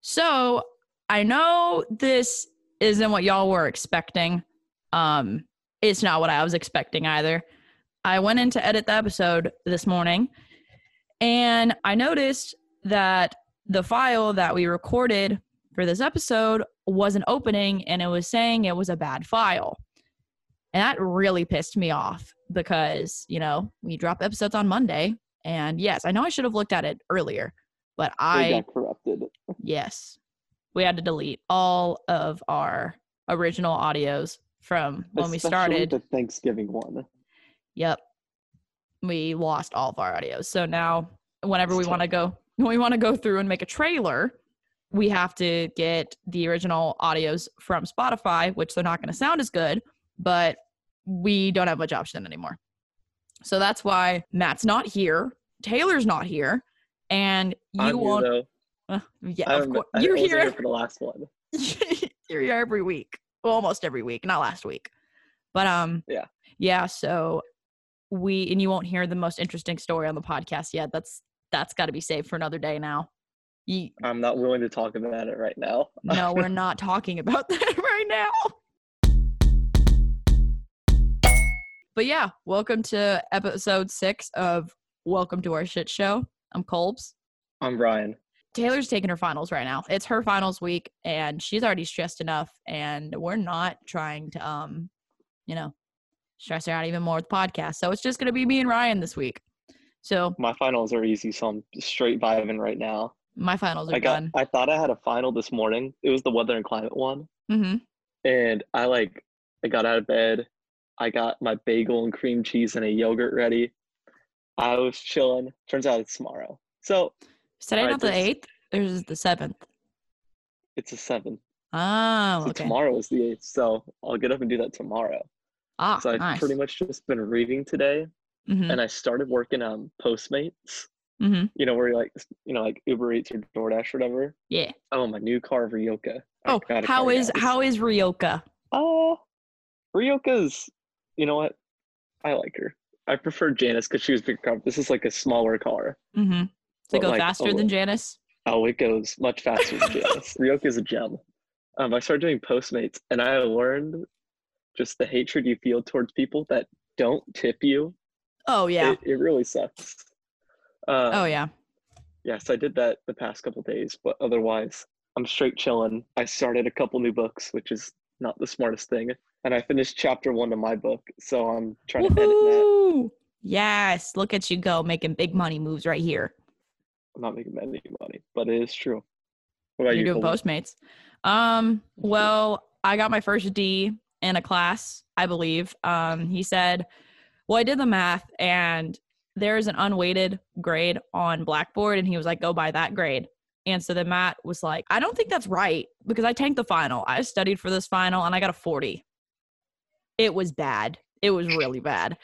So I know this isn't what y'all were expecting. Um, it's not what I was expecting either. I went in to edit the episode this morning and I noticed that the file that we recorded for this episode wasn't opening and it was saying it was a bad file. And that really pissed me off because, you know, we drop episodes on Monday. And yes, I know I should have looked at it earlier, but They I, got corrupted. yes, we had to delete all of our original audios from when we Especially started. the Thanksgiving one. Yep. We lost all of our audios. So now whenever we want to go when we want to go through and make a trailer, we have to get the original audios from Spotify, which they're not going to sound as good, but we don't have much option anymore. So that's why Matt's not here, Taylor's not here, and you I'm won't though. uh, yeah, I of course. You're wasn't here. for the last one. You're here every week. Well, almost every week, not last week. But um Yeah. Yeah, so we and you won't hear the most interesting story on the podcast yet. That's that's got to be saved for another day now. You, I'm not willing to talk about it right now. no, we're not talking about that right now. But yeah, welcome to episode 6 of Welcome to Our Shit Show. I'm Colbs. I'm Ryan. Taylor's taking her finals right now. It's her finals week and she's already stressed enough and we're not trying to um you know stress her out even more with the podcast. So it's just going to be me and Ryan this week. So My finals are easy, so I'm straight vibing right now. my finals are I got. done. I thought I had a final this morning. It was the weather and climate one, Mm-hmm. and I like. I got out of bed. I got my bagel and cream cheese and a yogurt ready. I was chilling. Turns out it's tomorrow, so Is today Alright, not the 8th? Or is it the 7th? it's a seventh. Oh, So okay. tomorrow is the eighth. So I'll get up and do that tomorrow. Ah, So I've nice. pretty much just been reading today, Mhm. and I started working on Postmates. Mhm. You know where you like, you know, like Uber Eats or DoorDash or whatever. Yeah. Oh, my new car, Ryoka. Oh, how is guys. how is Ryoka? Oh, Ryoka's. You know what? I like her. I prefer Janice because she was bigger car. This is like a smaller car. Mhm. Does it go like, faster oh, than Janice? Oh, it goes much faster than Janice. Ryoka is a gem. Um, I started doing Postmates, and I learned just the hatred you feel towards people that don't tip you. Oh yeah. It, it really sucks. Uh, oh yeah. Yes, I did that the past couple days, but otherwise, I'm straight chilling. I started a couple new books, which is not the smartest thing, and I finished chapter one of my book, so I'm trying to edit that. Yes, look at you go making big money moves right here. I'm not making any money, but it is true. What about You're you? doing Colby? Postmates. Um, well, I got my first D in a class, I believe. Um, he said, well, I did the math and there's an unweighted grade on Blackboard, and he was like, go by that grade. And so then Matt was like, I don't think that's right because I tanked the final. I studied for this final and I got a 40. It was bad. It was really bad.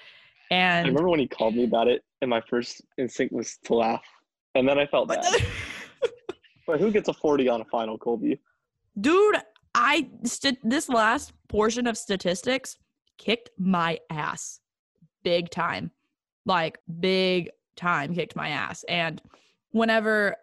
And I remember when he called me about it, and my first instinct was to laugh, and then I felt bad. But who gets a 40 on a final, Colby? dude i st- this last portion of statistics kicked my ass big time like big time kicked my ass and whenever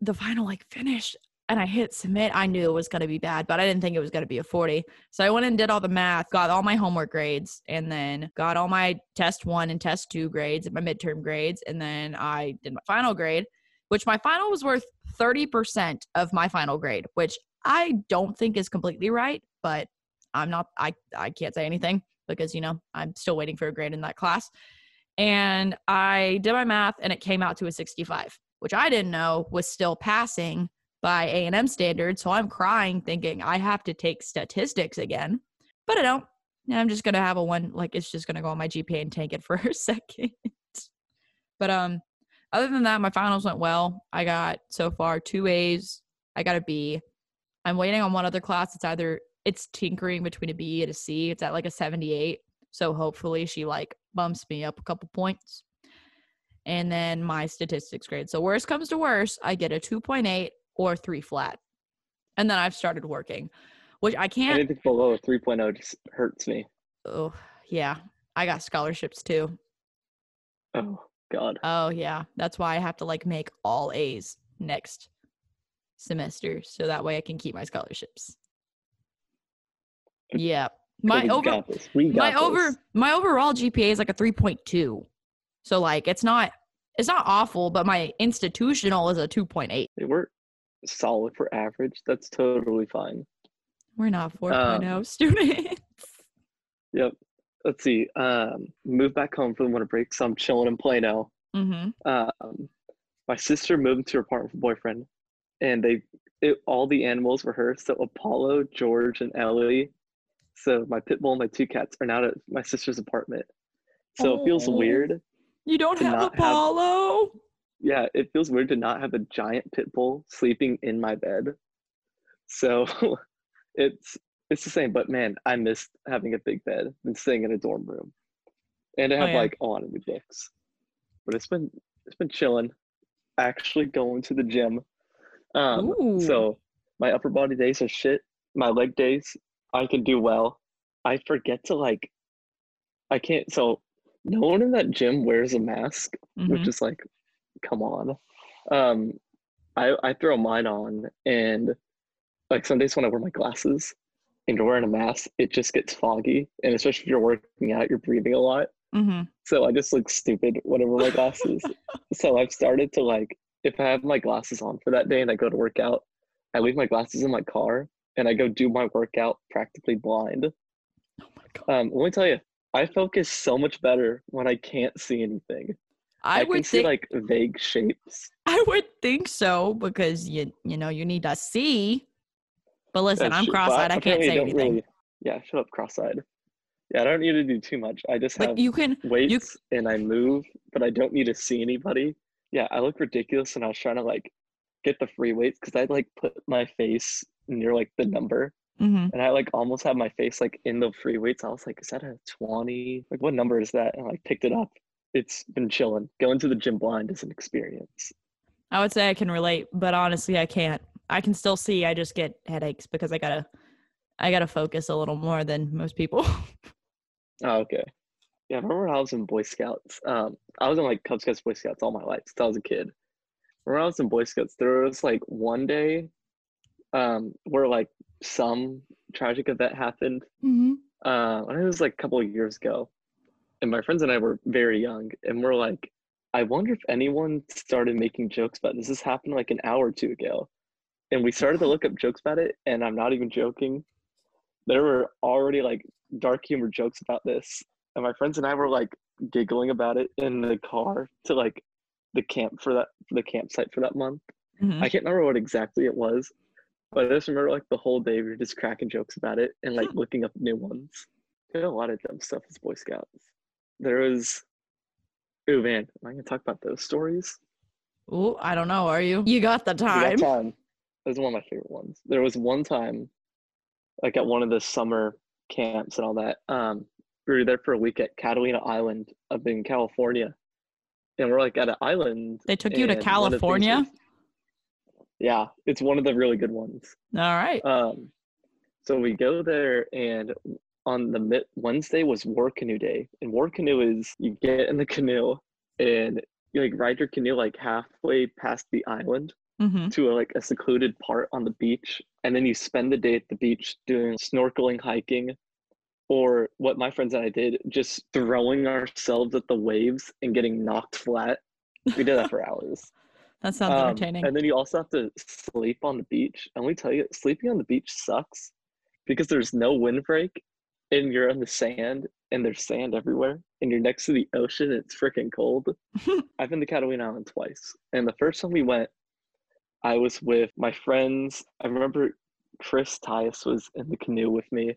the final like finished and i hit submit i knew it was going to be bad but i didn't think it was going to be a 40 so i went and did all the math got all my homework grades and then got all my test one and test two grades and my midterm grades and then i did my final grade which my final was worth 30% of my final grade which I don't think is completely right, but I'm not I I can't say anything because you know, I'm still waiting for a grade in that class. And I did my math and it came out to a 65, which I didn't know was still passing by A&M standards, so I'm crying thinking I have to take statistics again. But I don't. I'm just going to have a one like it's just going to go on my GPA and tank it for a second. but um other than that, my finals went well. I got so far two A's. I got a B. I'm waiting on one other class. It's either it's tinkering between a B and a C. It's at like a 78. So hopefully she like bumps me up a couple points. And then my statistics grade. So worst comes to worst, I get a 2.8 or 3 flat. And then I've started working, which I can't Anything below a 3.0 just hurts me. Oh, yeah. I got scholarships too. Oh, God. Oh, yeah. That's why I have to like make all A's next semester so that way I can keep my scholarships. Yeah. My We over got this. We got my this. over my overall GPA is like a 3.2. So like it's not it's not awful, but my institutional is a 2.8. They were solid for average. That's totally fine. We're not 4.0 Um, students. Yep. Let's see. Um, moved back home for the winter break, so I'm chilling in Plano. mm-hmm. Um, my sister moved to her apartment with boyfriend, and they it, all the animals were hers. So Apollo, George, and Ellie. So my pit bull and my two cats are now at my sister's apartment. So it feels weird. You don't have not have- Apollo. Yeah, it feels weird to not have a giant pit bull sleeping in my bed. So it's it's the same, but man, I missed having a big bed and staying in a dorm room. And I Oh, have yeah. like a lot of new books. But it's been it's been chilling. Actually going to the gym. Um Ooh. so my upper body days are shit. My leg days I can do well. I forget to like I can't so no one in that gym wears a mask Mhm. which is like, come on. Um, I I throw mine on, and like some days when I wear my glasses and you're wearing a mask, it just gets foggy, and especially if you're working out, you're breathing a lot. Mhm. So I just look stupid when I wear my glasses. so I've started to like, if I have my glasses on for that day and I go to work out, I leave my glasses in my car and I go do my workout practically blind. Oh my god. Um, let me tell you, I focus so much better when I can't see anything. I, I, would see think like vague shapes. I would think so because you you know you need to see. But listen, That's I'm cross-eyed. I can't say anything. really- yeah, shut up, cross-eyed. Yeah, I don't need to do too much. I just Like have you can weights and I move, but I don't need to see anybody. Yeah, I look ridiculous, and I was trying to like get the free weights because I like put my face near like the number, mhm. and I like almost have my face like in the free weights. I was like, is that a twenty? Like, what number is that? And I like picked it up. It's been chilling. Going to the gym blind is an experience. I would say I can relate, but honestly, I can't. I can still see. I just get headaches because I gotta, I gotta focus a little more than most people. Oh, okay. Yeah, I remember when I was in Boy Scouts. Um, I was in like Cub Scouts, Boy Scouts all my life since I was a kid. When I was in Boy Scouts, there was like one day um, where like some tragic event happened. mm-hmm. Uh, and it was like a couple of years ago. And my friends and I were very young, and we're like, I wonder if anyone started making jokes about this. This happened like an hour or two ago. And we started to look up jokes about it, and I'm not even joking. There were already like dark humor jokes about this. And my friends and I were like giggling about it in the car to like the camp for that the campsite for that month. Mm-hmm. I can't remember what exactly it was, but I just remember like the whole day we were just cracking jokes about it and like looking up new ones. Did a lot of dumb stuff as Boy Scouts. There was, oh man, am I gonna talk about those stories? Oh, I don't know. Are you? You got the We got time. time. That was one of my favorite ones. There was one time, like at one of the summer camps and all that. Um, we were there for a week at Catalina Island up in California, and we're like at an island. They took you to and one of the things California. was- yeah, it's one of the really good ones. All right. Um, so we go there, and on the mid- Wednesday was War Canoe Day, and War Canoe is you get in the canoe and you like ride your canoe like halfway past the island Mm-hmm. to a, like a secluded part on the beach, and then you spend the day at the beach doing snorkeling, hiking, or what my friends and I did, just throwing ourselves at the waves and getting knocked flat. We did that for hours. That sounds Um, entertaining. And then you also have to sleep on the beach. And we tell you, sleeping on the beach sucks because there's no windbreak and you're on the sand and there's sand everywhere and you're next to the ocean. And it's freaking cold. I've been to Catalina Island twice. And the first time we went, I was with my friends. I remember Chris Tyus was in the canoe with me.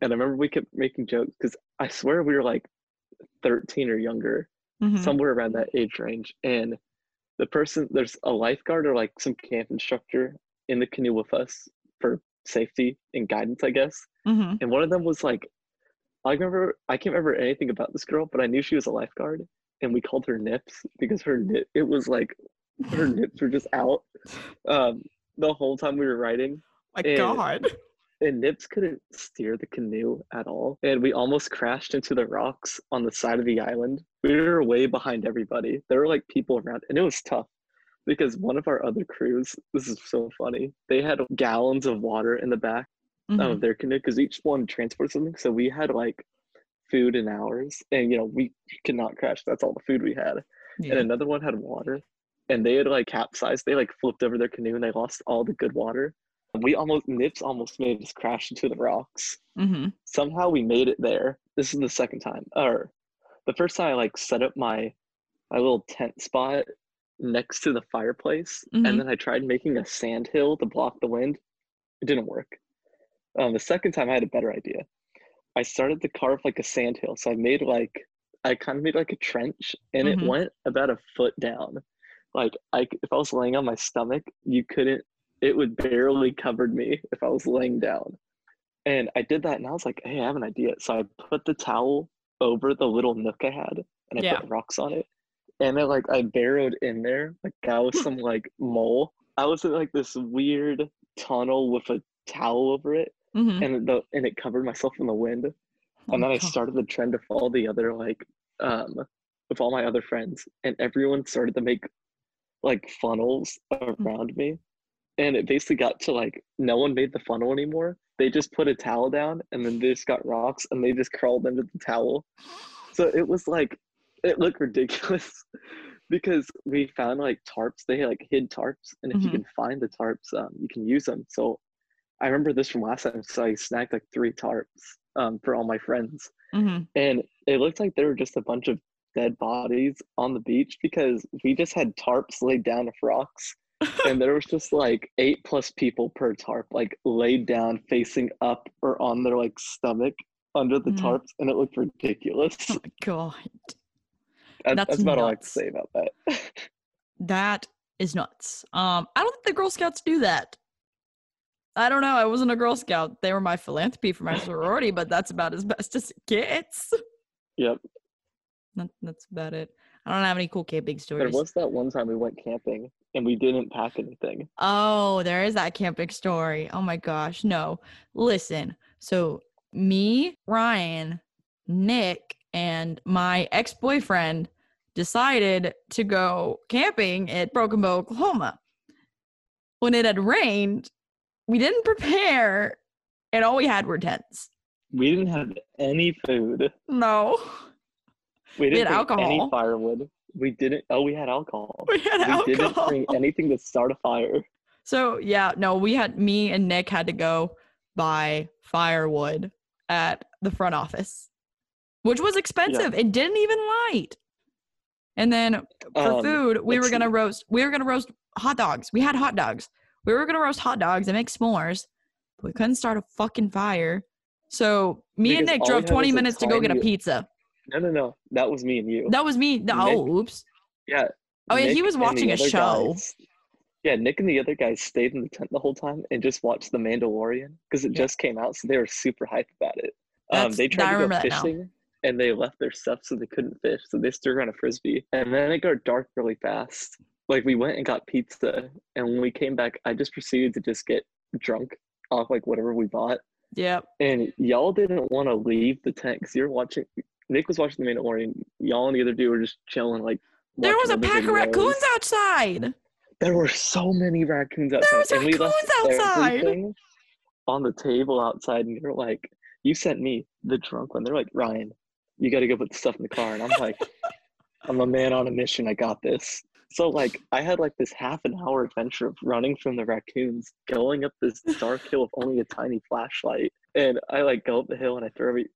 And I remember we kept making jokes because I swear we were like 13 or younger Mhm. somewhere around that age range. And the person, there's a lifeguard or like some camp instructor in the canoe with us for safety and guidance, I guess. Mhm. And one of them was like, I remember, I can't remember anything about this girl, but I knew she was a lifeguard. And we called her Nips because her nip, it was like her nips were just out um, the whole time we were riding. My and- God. And Nips couldn't steer the canoe at all. And we almost crashed into the rocks on the side of the island. We were way behind everybody. There were like people around, and it was tough. Because one of our other crews, this is so funny. They had gallons of water in the back Mhm. of their canoe because each one transported something. So we had like food in ours, and you know we could not crash. That's all the food we had. Yeah. And another one had water, and they had like capsized. They like flipped over their canoe and they lost all the good water. We almost Nips almost made us crash into the rocks. Mhm. Somehow we made it there. This is the second time, or the first time I like set up my my little tent spot next to the fireplace, Mhm. and then I tried making a sand hill to block the wind. It didn't work. Um, the second time I had a better idea. I started to carve like a sand hill. So I made like I kind of made like a trench and Mhm. it went about a foot down. Like i if I was laying on my stomach, you couldn't it would barely covered me if I was laying down. And I did that and I was like, hey, I have an idea. So I put the towel over the little nook I had and I Yeah. put rocks on it. And then like I burrowed in there like I was some like mole. I was in like this weird tunnel with a towel over it Mhm. and the and it covered myself in the wind. Oh and then I God. started the trend to follow the other like um with all my other friends and everyone started to make like funnels Mm. around me. And it basically got to like no one made the funnel anymore. They just put a towel down and then they just got rocks and they just crawled into the towel. So it was like it looked ridiculous because we found like tarps. They like hid tarps, and if you Mhm. can find the tarps, um, you can use them. So I remember this from last time. So I snagged like three tarps um, for all my friends, Mhm. and it looked like there were just a bunch of dead bodies on the beach because we just had tarps laid down of rocks. and there was just like eight plus people per tarp, like laid down facing up or on their like stomach under the Mm. tarps, and it looked ridiculous. Oh my God. That- That's that's about all I can say about that. That is nuts. Um, I don't think the Girl Scouts do that. I don't know. I wasn't a Girl Scout. They were my philanthropy for my sorority, but that's about as best as it gets. yep. That, that's about it. I don't have any cool camping stories. There was that one time we went camping and we didn't pack anything. Oh, there is that camping story. Oh my gosh. No. Listen. So, me, Ryan, Nick, and my ex boyfriend decided to go camping at Broken Bow, Oklahoma. When it had rained, we didn't prepare, and all we had were tents. We didn't have any food. No. We didn't had bring any firewood. We didn't. Oh, we had alcohol. We had We didn't bring anything to start a fire. So yeah, no, we had me and Nick had to go buy firewood at the front office, which was expensive. It didn't even light. And then for Um, food, we were gonna see. roast. We were gonna roast hot dogs. We had hot dogs. We were gonna roast hot dogs and make s'mores, but we couldn't start a fucking fire. So me and Nick drove 20 minutes to go get a pizza. No, no, no. That was me and you. That was me. Nick- Oh, oops. Yeah. Oh, yeah, he was watching a show. guys- yeah, Nick and the other guys stayed in the tent the whole time and just watched The Mandalorian because it Yeah. just came out, so they were super hyped about it. Um, they tried to go fishing and they left their stuff so they couldn't fish, so they threw around a frisbee. And then it got dark really fast. Like we went and got pizza, and when we came back, I just proceeded to just get drunk off like whatever we bought. Yep. And y'all didn't want to leave the tent because you're watching. Nick was watching The main Mandalorian. Y'all and the other dude were just chilling, like. There was a pack of raccoons outside. There were so many raccoons outside. There was and we left raccoons outside. on the table outside, and you're like, you sent me the drunk one. They're like, Ryan, you got to go put the stuff in the car, and I'm like, I'm a man on a mission. I got this. So like, I had like this half an hour adventure of running from the raccoons, going up this dark hill with only a tiny flashlight, and I like go up the hill and I throw every.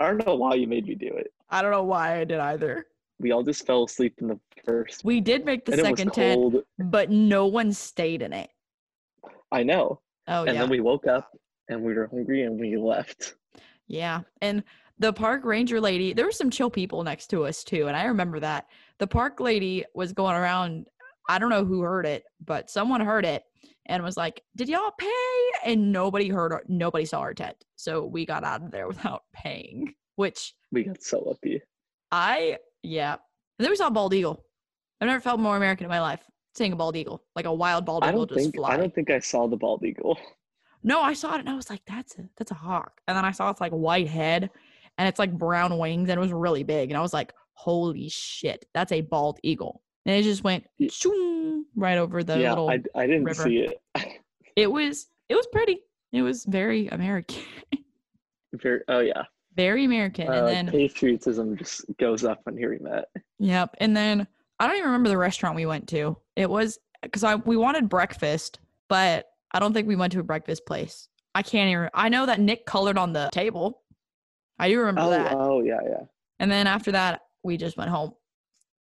I don't know why you made me do it. I don't know why I did either. We all just fell asleep in the first. We did make the second tent, but no one stayed in it. I know. Oh and yeah, And then we woke up and we were hungry and we left. yeah. And the park ranger lady, there were some chill people next to us too, and I remember that. The park lady was going around. I don't know who heard it, but someone heard it and was like, "Did y'all pay?" And nobody heard. Our, nobody saw our tent, so we got out of there without paying. Which We got so lucky. I, yeah. And then we saw a bald eagle. I've never felt more American in my life. Seeing a bald eagle, like a wild bald eagle, just think fly. I don't think I saw the bald eagle. No, I saw it and I was like, that's a that's a hawk. And then I saw its like white head and it's like brown wings and it was really big. And I was like, holy shit, that's a bald eagle. and it just went shoom, right over the yeah, little. I, I didn't river. see it. it was it was pretty. It was very American, Very, oh yeah, very American. uh, and then patriotism just goes up when hearing that. Yep. And then I don't even remember the restaurant we went to. It was because I we wanted breakfast, but I don't think we went to a breakfast place. I can't even. I know that Nick colored on the table. I do remember Oh, that. oh yeah, yeah. And then after that, we just went home.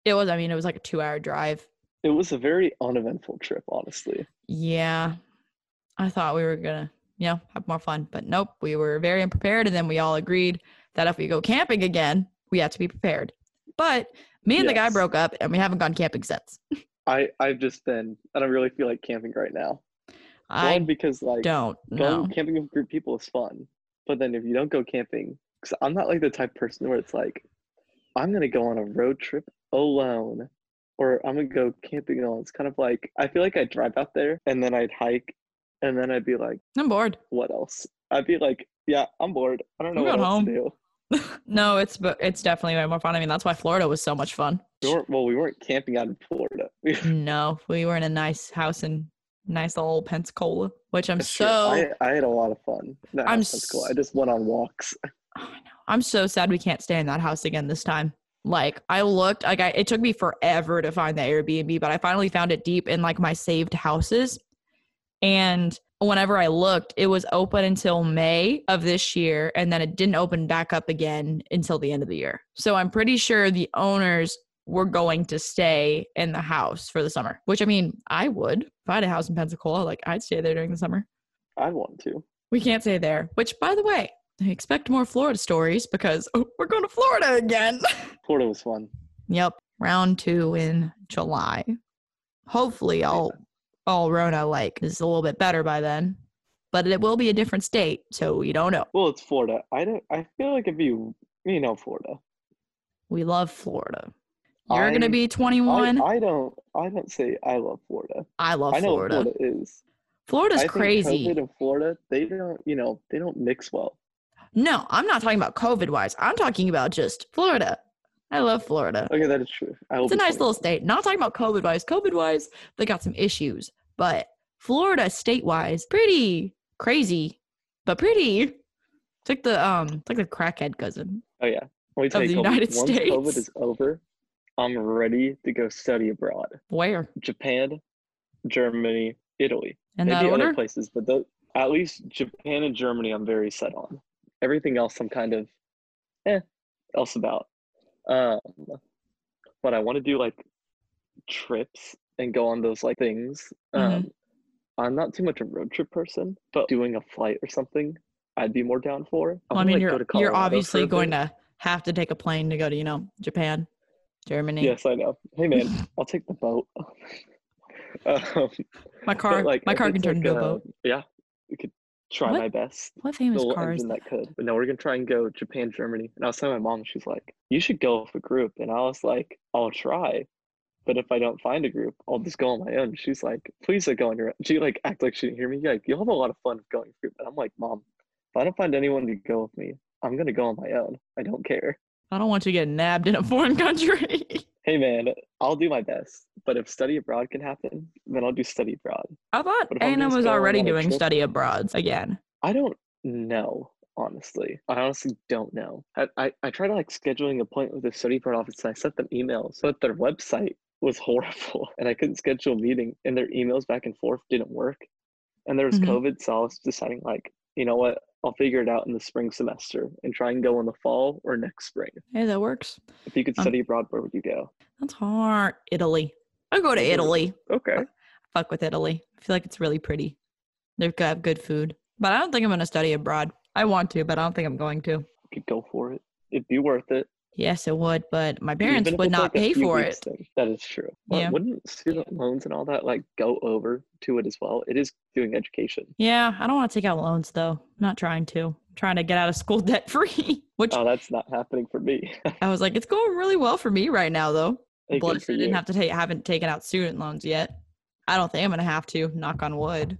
It was. I mean, it was like a two-hour drive. It was a very uneventful trip, honestly. Yeah. I thought we were gonna, you know, have more fun, but nope. We were very unprepared, and then we all agreed that if we go camping again, we have to be prepared. But me and the guy broke up, and we haven't gone camping since. I I've just been. I don't really feel like camping right now. I One because like don't going camping with group people is fun, but then if you don't go camping, because I'm not like the type of person where it's like, I'm gonna go on a road trip alone, or I'm gonna go camping alone. It's kind of like I feel like I'd drive out there and then I'd hike, and then I'd be like, I'm bored. what else? I'd be like, yeah, I'm bored. I don't know I'm what else home. to do. no, it's but it's definitely way more fun. I mean, that's why Florida was so much fun. We well, we weren't camping out in Florida. No, we were in a nice house in nice old Pensacola, which I'm That's so I, I had a lot of fun. I'm house was cool. s- I just went on walks. Oh. I'm so sad we can't stay in that house again this time. Like I looked, like I, it took me forever to find the Airbnb, but I finally found it deep in like my saved houses. And whenever I looked, it was open until May of this year, and then it didn't open back up again until the end of the year. So I'm pretty sure the owners were going to stay in the house for the summer. Which I mean, I would if I had a house in Pensacola, like I'd stay there during the summer. I want to. We can't stay there. Which, by the way, I expect more Florida stories because oh, we're going to Florida again. Florida was fun. yep, round two in July. Hopefully, I'll all Rona like is a little bit better by then, but it will be a different state, so you don't know. Well, it's Florida. I don't. I feel like if you, you know, Florida. We love Florida. You're gonna be 21. I, I, don't. I don't say I love Florida. I love I know Florida. what Florida is. Florida's I think crazy. COVID and Florida, they don't. You know, they don't mix well. No, I'm not talking about COVID wise. I'm talking about just Florida. I love Florida. Okay, that is true. I It's a nice 21. little state. Not talking about COVID wise. COVID wise, they got some issues, but Florida state wise, pretty crazy, but pretty. It's like the um, it's like the crackhead cousin. Oh yeah. Tell of the Colby, United once COVID is over, I'm ready to go study abroad. Where Japan, Germany, Italy. in maybe other places, but tho- at least Japan and Germany, I'm very set on. Everything else, I'm kind of eh, else about. Um, but I want to do like trips and go on those like things. Mhm. Um, I'm not too much a road trip person, but doing a flight or something, I'd be more down for. Well, I mean, like, you're go to you're obviously going to have to take a plane to go to you know Japan, Germany. Yes, I know. Hey man, I'll take the boat. um, My car, like, my car can turn like, into a uh, boat. Yeah, could try What my best. What the famous little car is that? that could. But no, we're gonna try and go Japan, Germany. And I was telling my mom, she's like, "You should go with a group." And I was like, "I'll try, but if I don't find a group, I'll just go on my own." She's like, "Please don't go on your own." She like act like she didn't hear me. Like, you'll have a lot of fun going group. And I'm like, "Mom, if I don't find anyone to go with me, I'm gonna go on my own. I don't care." I don't want you to get nabbed in a foreign country. Hey man, I'll do my best. But if study abroad can happen, then I'll do study abroad. I thought Anna was already doing trip- study abroads again. I don't know, honestly. I honestly don't know. I, I, I tried like scheduling a appointment with the study abroad office and I sent them emails, but their website was horrible and I couldn't schedule a meeting and their emails back and forth didn't work. And there was Mhm. COVID, so I was deciding like, you know what, I'll figure it out in the spring semester and try and go in the fall or next spring. Hey, that works. If you could Um, study abroad, where would you go? That's hard. Italy. I go to Italy. Italy. Okay. Fuck with Italy. I feel like it's really pretty. They've got good food. But I don't think I'm going to study abroad. I want to, but I don't think I'm going to. You could go for it. It'd be worth it. Yes, it would, but my parents would not like, pay for it. thing. That is true. But Yeah. wouldn't student loans and all that like go over to it as well? It is doing education. Yeah, I don't want to take out loans though. I'm not trying to. I'm trying to get out of school debt free. Which Oh, that's not happening for me. I was like, it's going really well for me right now though. Hey, I didn't have to take haven't taken out student loans yet. I don't think I'm gonna have to, knock on wood.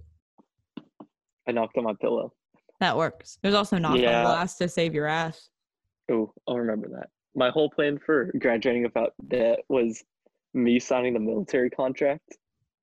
I knocked on my pillow. That works. There's also knock on Yeah. glass to save your ass. Oh, I'll remember that. My whole plan for graduating without debt was me signing the military contract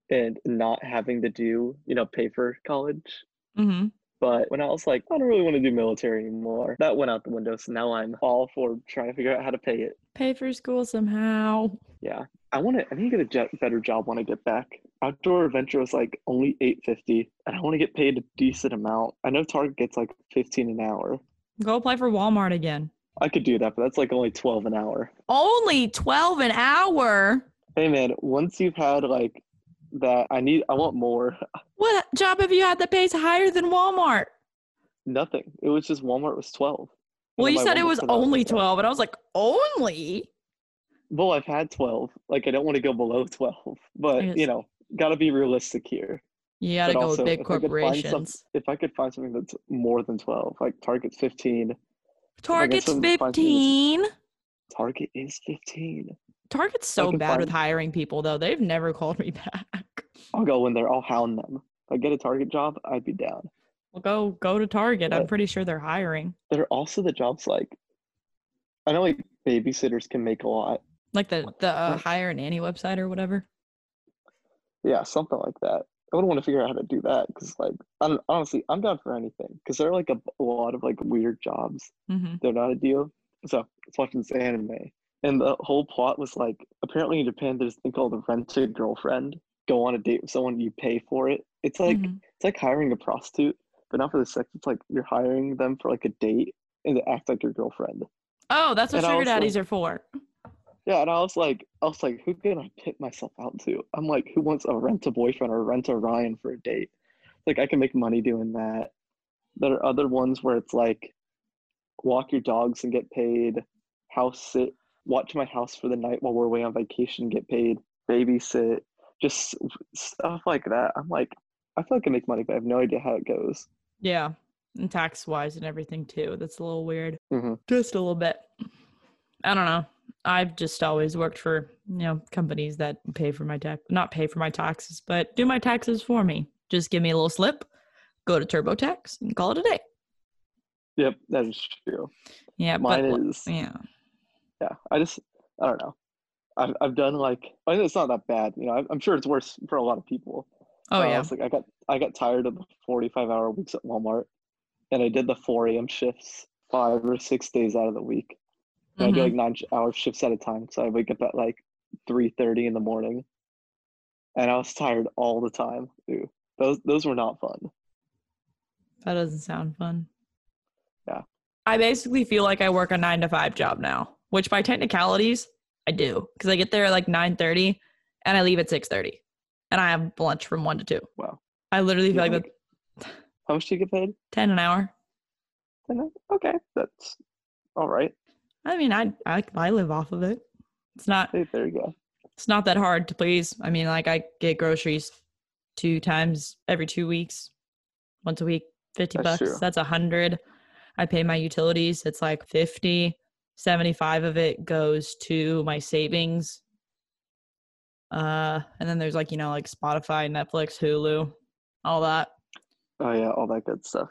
and not having to do, you know, pay for college. Mm-hmm. But when I was like, I don't really want to do military anymore, that went out the window. So now I'm all for trying to figure out how to pay it. Pay for school somehow. Yeah, I want to. I need to get a jet, better job when I get back. Outdoor adventure was like only eight fifty, and I want to get paid a decent amount. I know Target gets like fifteen an hour. Go apply for Walmart again. I could do that, but that's like only twelve an hour. Only 12 an hour. Hey man, once you've had like that, I need. I want more. What job have you had that pays higher than Walmart? Nothing. It was just Walmart was twelve. Well, you said it was only 12, and I was like, only? Well, I've had twelve. Like I don't want to go below twelve, but Yes. you know, got to be realistic here. You gotta But go with also, big if I could find some- corporations. If I could find something that's more than twelve, like Target's fifteen, Target's 15. Target is fifteen. Target's so bad with hiring people, though. They've never called me back. I'll go in there. I'll hound them. If I get a Target job, I'd be down. Well, go go to Target. I'm pretty sure they're hiring. They're also the jobs like, I know like babysitters can make a lot. Like the the uh, hire a nanny website or whatever. Yeah, something like that. I would want to figure out how to do that because, like, I don't, honestly, I'm down for anything because there are like a, a lot of like weird jobs. Mm-hmm. They're not a deal. So I was watching this anime, and the whole plot was like, apparently in Japan, there's a thing called a rented girlfriend. Go on a date with someone, you pay for it. It's like Mhm. it's like hiring a prostitute, but not for the sex. It's like you're hiring them for like a date and to act like your girlfriend. Oh, that's what And sugar daddies like- are for. Yeah, and I was like, I was like, who can I pick myself out to? I'm like, who wants a rent a boyfriend or rent a Ryan for a date? Like, I can make money doing that. There are other ones where it's like, walk your dogs and get paid, house sit, watch my house for the night while we're away on vacation, get paid, babysit, just stuff like that. I'm like, I feel like I can make money, but I have no idea how it goes. Yeah, and tax wise and everything too. That's a little weird. Mhm. Just a little bit. I don't know. I've just always worked for you know companies that pay for my tax, not pay for my taxes, but do my taxes for me. Just give me a little slip, go to TurboTax, and call it a day. Yep, that is true. Yeah, but Mine l- is. yeah. yeah i just i don't know i've, I've done like i it's not that bad you know I'm, I'm sure it's worse for a lot of people Oh Uh, yeah. it's like i got i got tired of the 45 hour weeks at walmart and i did the 4 a.m shifts five or six days out of the week and i do like mm-hmm. nine-hour shifts at a time so i wake up at like 3.30 in the morning and i was tired all the time Ew. those those were not fun That doesn't sound fun. Yeah. I basically feel like I work a nine to five job now, which by technicalities I do because I get there at like nine thirty and I leave at six thirty, and I have lunch from one to two. wow I literally feel Yeah, like that how much do you get paid ten an hour. I- okay that's all right I mean, I I I live off of it. It's not hey there you go it's not that hard to please. I mean, like I get groceries two times every two weeks, once a week, fifty That's bucks. true. That's a hundred. I pay my utilities. It's like 50. 75 of it goes to my savings. Uh, and then there's like, you know, like Spotify, Netflix, Hulu, all that. oh yeah all that good stuff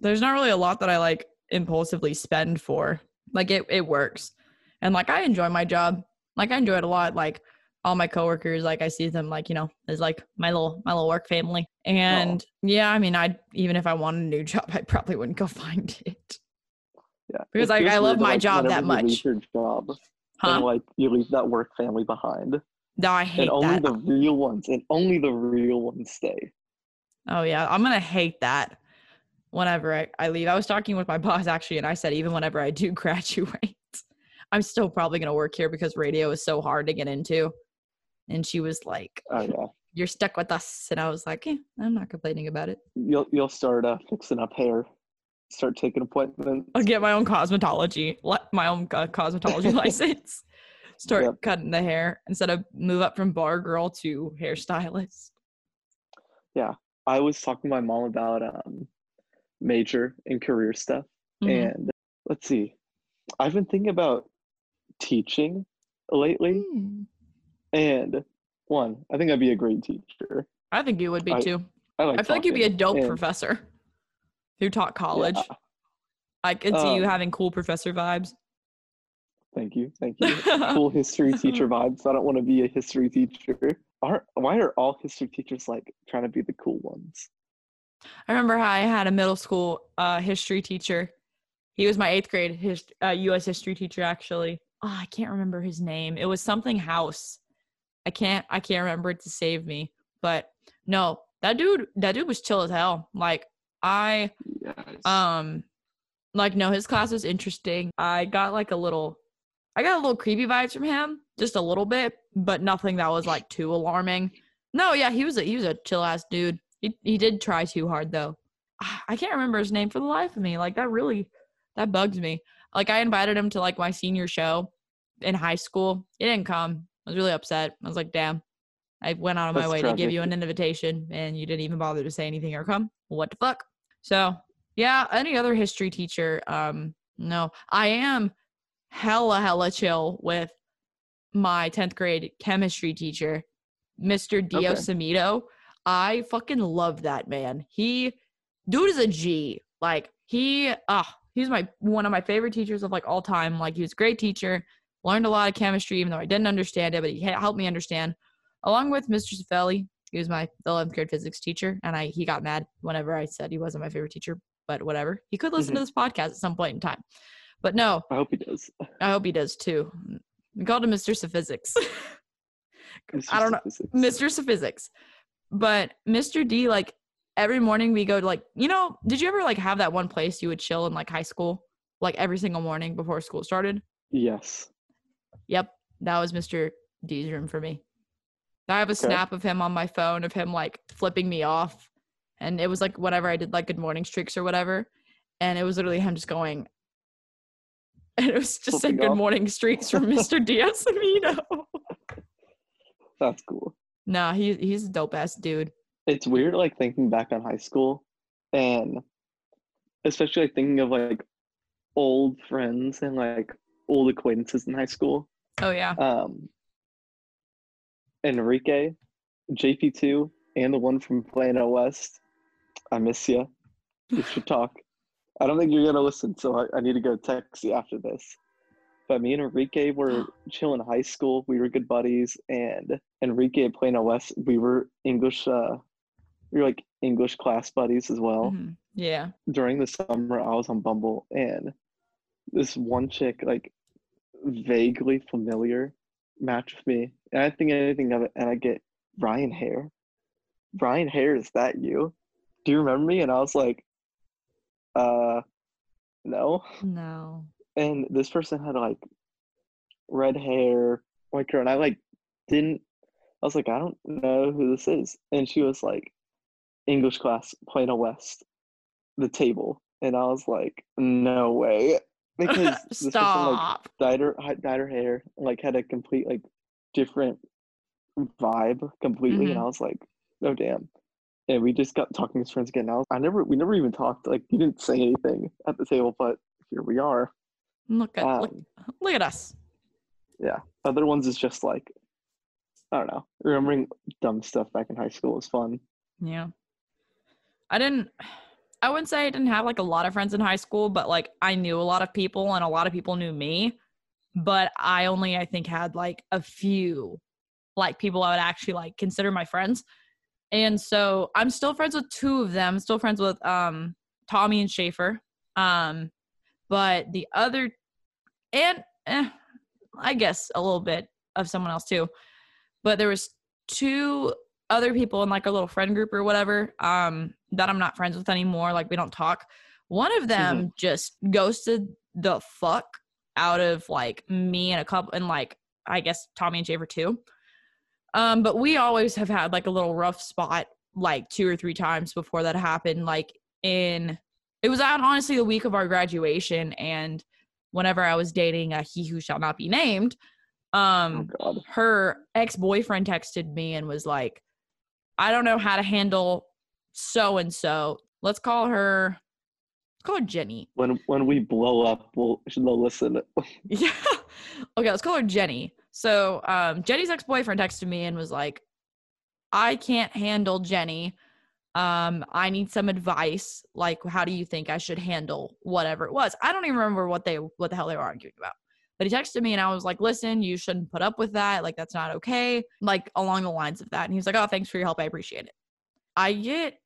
There's not really a lot that I like impulsively spend for. Like it, it works. And like I enjoy my job. Like I enjoy it a lot. Like all my coworkers, like I see them like, you know, as like my little my little work family. And yeah, I mean I even if I wanted a new job, I probably wouldn't go find it. Yeah. Because, like, I love my like, job that you leave much. Your job, Huh? and like you leave that work family behind, No, I hate and only that. the real ones, and only the real ones stay. Oh yeah, I'm gonna hate that whenever I, I leave. I was talking with my boss actually, and I said even whenever I do graduate, I'm still probably gonna work here because radio is so hard to get into. And she was like, Oh yeah, "You're stuck with us," and I was like, "Yeah, I'm not complaining about it. you'll you'll start uh, fixing up hair, start taking appointments. I'll get my own cosmetology, my own uh, cosmetology license, start Yep. cutting the hair instead of move up from bar girl to hairstylist." Yeah. I was talking to my mom about um, major and career stuff, Mhm. and let's see, I've been thinking about teaching lately, Mm. and one, I think I'd be a great teacher. I think you would be I- too. I like. I feel like you'd be a dope and- professor who taught college. Yeah. I could see you Um, having cool professor vibes. Thank you. Thank you. cool history teacher vibes. I don't want to be a history teacher. Are, why are all history teachers like trying to be the cool ones? I remember how I had a middle school uh, history teacher. He was my eighth grade his, uh, U.S. history teacher. Actually, oh, I can't remember his name. It was something House. I can't. I can't remember it to save me. But no, that dude. That dude was chill as hell. Like I, Yes. um, like no, his class was interesting. I got like a little. I got a little creepy vibes from him, just a little bit, but nothing that was like too alarming. No, yeah, he was a he was a chill ass dude. He he did try too hard though. Ah, I can't remember his name for the life of me. Like that really that bugs me. Like I invited him to like my senior show in high school. He didn't come. I was really upset. I was like, damn. I went out of my way to give you an invitation and you didn't even bother to say anything or come. What the fuck? So yeah, any other history teacher, um, no. I am hella hella chill with my 10th grade chemistry teacher, Mr. Dio Okay. I fucking love that man. He dude is a G. Like he ah, he's my one of my favorite teachers of like all time. Like he was a great teacher. Learned a lot of chemistry, even though I didn't understand it, but he he helped me understand. Along with Mr. Cifelli, he was my 11th grade physics teacher, and I he got mad whenever I said he wasn't my favorite teacher. But whatever, he could listen to this podcast at some point in time. But no, I hope he does. I hope he does too. We called him Mr. Physics. I don't know. Mr. Physics. But Mr. D, like every morning we go to like, you know, did you ever like have that one place you would chill in like high school? Like every single morning before school started? Yes. Yep. That was Mr. D's room for me. I have a Okay. snap of him on my phone of him like flipping me off. And it was like whenever I did like good morning streaks or whatever. And it was literally him just going, and it was just said Flipping good off. morning streaks from Mr. Diaz Amino. That's cool. Nah, he, he's a dope ass dude. It's weird like thinking back on high school and especially like thinking of like old friends and like old acquaintances in high school. Oh, yeah. Um Enrique, JP2, and the one from Plano West. I miss you. We should talk. I don't think you're gonna listen, so I, I need to go text you after this. But me and Enrique were chill in high school. We were good buddies, and Enrique at Plano West, we were English. Uh, we were like English class buddies as well Mhm. Yeah. during the summer I was on Bumble and this one chick like vaguely familiar matched with me and I didn't think anything of it and I get Ryan Hare. Ryan Hare, is that you? Do you remember me? And I was like, uh no. No. And this person had like red hair, white girl, and I like didn't I was like, I don't know who this is. And she was like, English class, Plano West, the table. And I was like, no way. Because this person like dyed her, dyed her hair, like had a complete like different vibe completely. And mm-hmm. I was like, oh damn. And we just got talking as friends again. I, was, I never, we never even talked. Like, you didn't say anything at the table, but here we are. Look at look, Um, look at us. yeah. Other ones is just like, I don't know. Remembering dumb stuff back in high school was fun. Yeah. I didn't I wouldn't say I didn't have like a lot of friends in high school, but like I knew a lot of people and a lot of people knew me. But I only I think had like a few like people I would actually like consider my friends. And so I'm still friends with two of them, still friends with um Tommy and Schaefer. Um but the other and eh, I guess a little bit of someone else too. But there was two other people in like a little friend group or whatever um that I'm not friends with anymore like we don't talk one of them just ghosted the fuck out of like me and a couple and like I guess Tommy and Javer too um but we always have had like a little rough spot like two or three times before that happened like in it was on honestly the week of our graduation and whenever I was dating a he who shall not be named um Oh her ex-boyfriend texted me and was like i don't know how to handle so and so let's call her let's call her jenny. When when we blow up, we'll they'll listen. yeah. Okay let's call her jenny. So um jenny's ex-boyfriend texted me and was like i can't handle jenny um i need some advice like how do you think i should handle whatever it was i don't even remember what they what the hell they were arguing about But he texted me and I was like, listen, you shouldn't put up with that. Like, that's not okay. Like, along the lines of that. And he's like, oh, thanks for your help. I appreciate it. I get,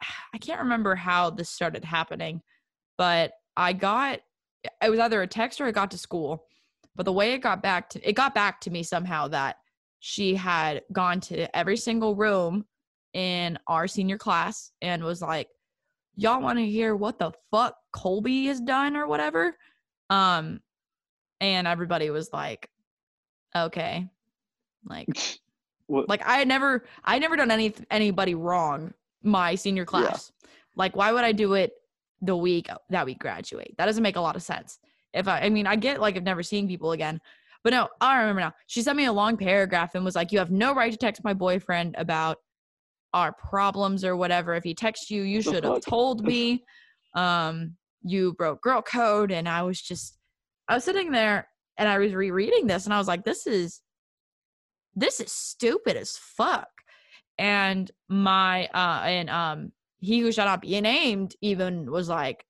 I can't remember how this started happening, but I got, it was either a text or I got to school. But the way it got back to, it got back to me somehow that she had gone to every single room in our senior class and was like, y'all want to hear what the fuck Colby has done or whatever? Um, and everybody was like, okay, like, What? like I had never, I never done any anybody wrong my senior class. Like, why would I do it the week that we graduate? That doesn't make a lot of sense. If I, I mean, I get like I've never seen people again, but no, I remember now. She sent me a long paragraph and was like, "You have no right to text my boyfriend about our problems or whatever. If he texts you, you should have told me. Um, you broke girl code." And I was just, I was sitting there and I was rereading this and I was like, "This is, this is stupid as fuck." And my uh and um he who shall not be named even was like,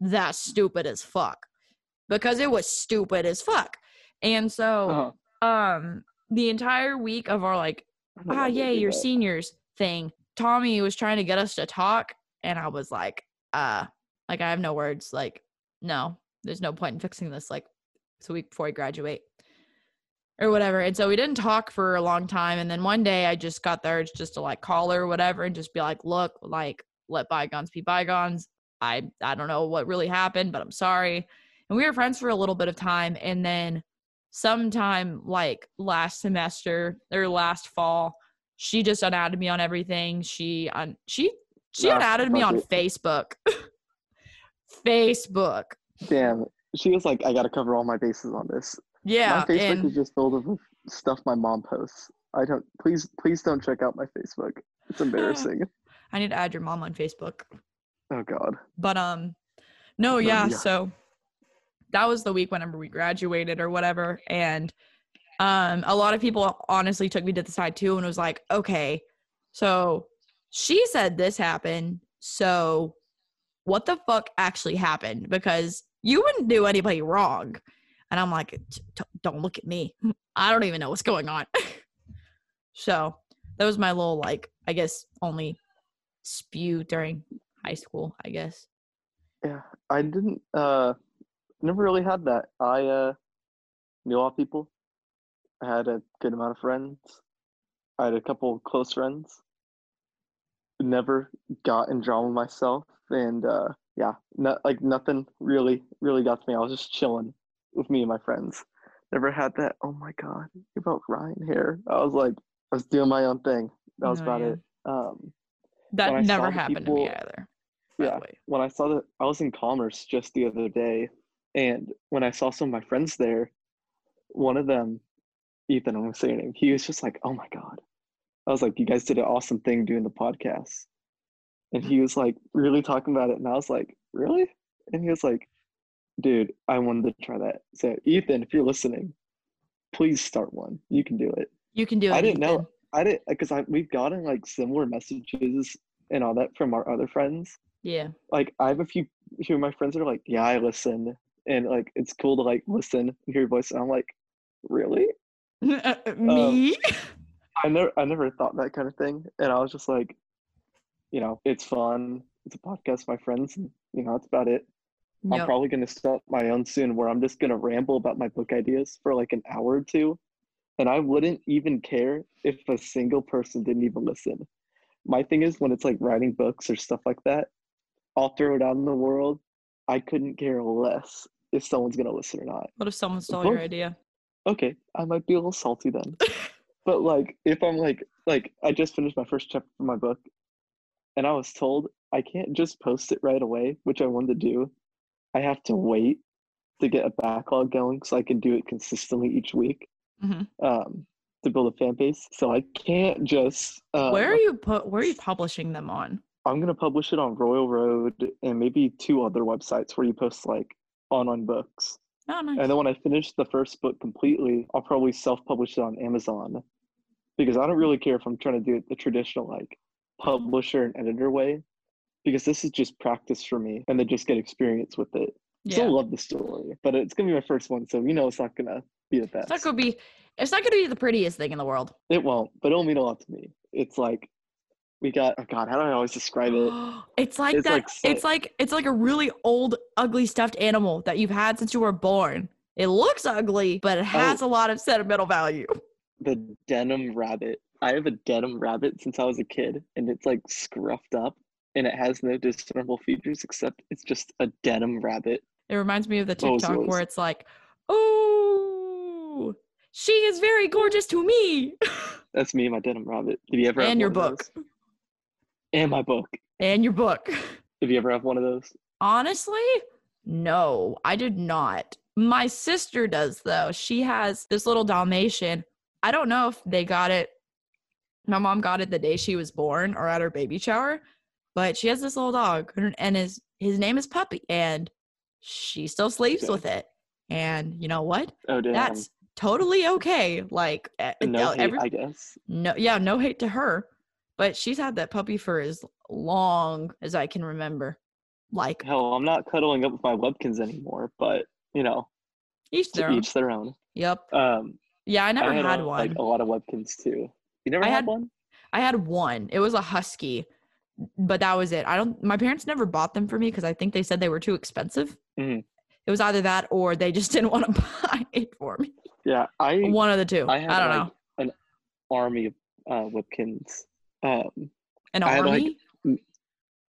"That's stupid as fuck," because it was stupid as fuck. And so Uh-huh. um the entire week of our like ah why yay your that. seniors thing. Tommy was trying to get us to talk and i was like uh like i have no words like no there's no point in fixing this like it's a week before i graduate or whatever and so we didn't talk for a long time and then one day i just got the urge just to like call her or whatever and just be like look like let bygones be bygones. I i don't know what really happened but i'm sorry and we were friends for a little bit of time and then sometime like last semester or last fall she just unadded me on everything she un- she she unadded me on fuck facebook facebook Damn. She was like, I gotta cover all my bases on this. yeah my Facebook and is just filled with stuff my mom posts. I don't please please don't check out my Facebook. It's embarrassing. i need to add your mom on facebook oh god. but um no Oh, yeah, yeah. so that was the week whenever we graduated or whatever and um a lot of people honestly took me to the side too and was like okay so she said this happened so what the fuck actually happened because you wouldn't do anybody wrong and i'm like "T- t- don't look at me i don't even know what's going on so that was my little like i guess only spew during high school i guess Yeah. I didn't uh never really had that. I uh knew a lot of people. I had a good amount of friends. I had a couple of close friends. Never got in drama myself and uh yeah, like nothing really really got to me. I was just chilling with me and my friends. Never had that, oh my god, you broke Ryan here. I was like I was doing my own thing. That was about yeah. it. Um That When I saw never happened to me either. yeah. when I saw that I was in commerce just the other day, and when I saw some of my friends there, one of them, Ethan, I'm gonna say your name, he was just like, "Oh my god!" I was like, "You guys did an awesome thing doing the podcast," and he was like really talking about it, and I was like, "Really?" And he was like, "Dude, I wanted to try that." So Ethan, if you're listening, please start one. You can do it. You can do it. I didn't know. I didn't because I we've gotten like similar messages and all that from our other friends Yeah. like I have a few few of my friends that are like, yeah, I listen, and like it's cool to like listen and hear your voice. And I'm like, really? me? Um, I never I never thought that kind of thing, and I was just like, you know, it's fun. It's a podcast, my friends, and you know, that's about it. I'm probably gonna start my own soon, where I'm just gonna ramble about my book ideas for like an hour or two, and I wouldn't even care if a single person didn't even listen. My thing is when it's like writing books or stuff like that, I'll throw it out in the world. I couldn't care less if someone's gonna listen or not. What if someone stole your idea? Okay, I might be a little salty then. but like if I'm like like I just finished my first chapter for my book and I was told I can't just post it right away, which I wanted to do. I have to wait to get a backlog going so I can do it consistently each week. Mhm. Um to build a fan base. So I can't just uh, where are you put? Where are you publishing them on? I'm gonna publish it on Royal Road and maybe two other websites where you post like on on books. Oh, nice. And then when I finish the first book completely, I'll probably self-publish it on Amazon because I don't really care if I'm trying to do it the traditional like publisher and editor way because this is just practice for me and then just get experience with it. Yeah. Still love the story, but it's gonna be my first one, so you know it's not gonna be the best. It's not gonna be. It's not gonna be the prettiest thing in the world. It won't, but it'll mean a lot to me. It's like we got. Oh God, how do I always describe it? it's like It's that. like so- it's like it's like a really old, ugly stuffed animal that you've had since you were born. It looks ugly, but it has oh. a lot of sentimental value. The denim rabbit. I have a denim rabbit since I was a kid, and it's like scruffed up, and it has no discernible features except it's just a denim rabbit. It reminds me of the TikTok where it's like, "Oh, she is very gorgeous to me," That's me, and my denim rabbit. Did you ever have and your book, those? And my book. and your book. Did you ever have one of those? Honestly, no, I did not. My sister does though. She has this little Dalmatian. I don't know if they got it. My mom got it the day she was born or at her baby shower, but she has this little dog and- his his name is Puppy and she still sleeps Okay. with it. And you know what? Oh damn. That's totally okay. Like eh, no hate, every- I guess. no, yeah, no hate to her, but she's had that puppy for as long as I can remember. Like Hell, I'm not cuddling up with my Webkinz anymore, but you know, each their own. each their own. Yep. Um, Yeah, I never I had, a, one. Like a lot of Webkinz too. You never I had, had- one? I had one. It was a husky, but that was it. I don't. My parents never bought them for me because I think they said they were too expensive. Mhm. It was either that or they just didn't want to buy it for me. Yeah, I One of the two. I I, don't like know. an army of uh, Webkinz. Um, An I had, like, army.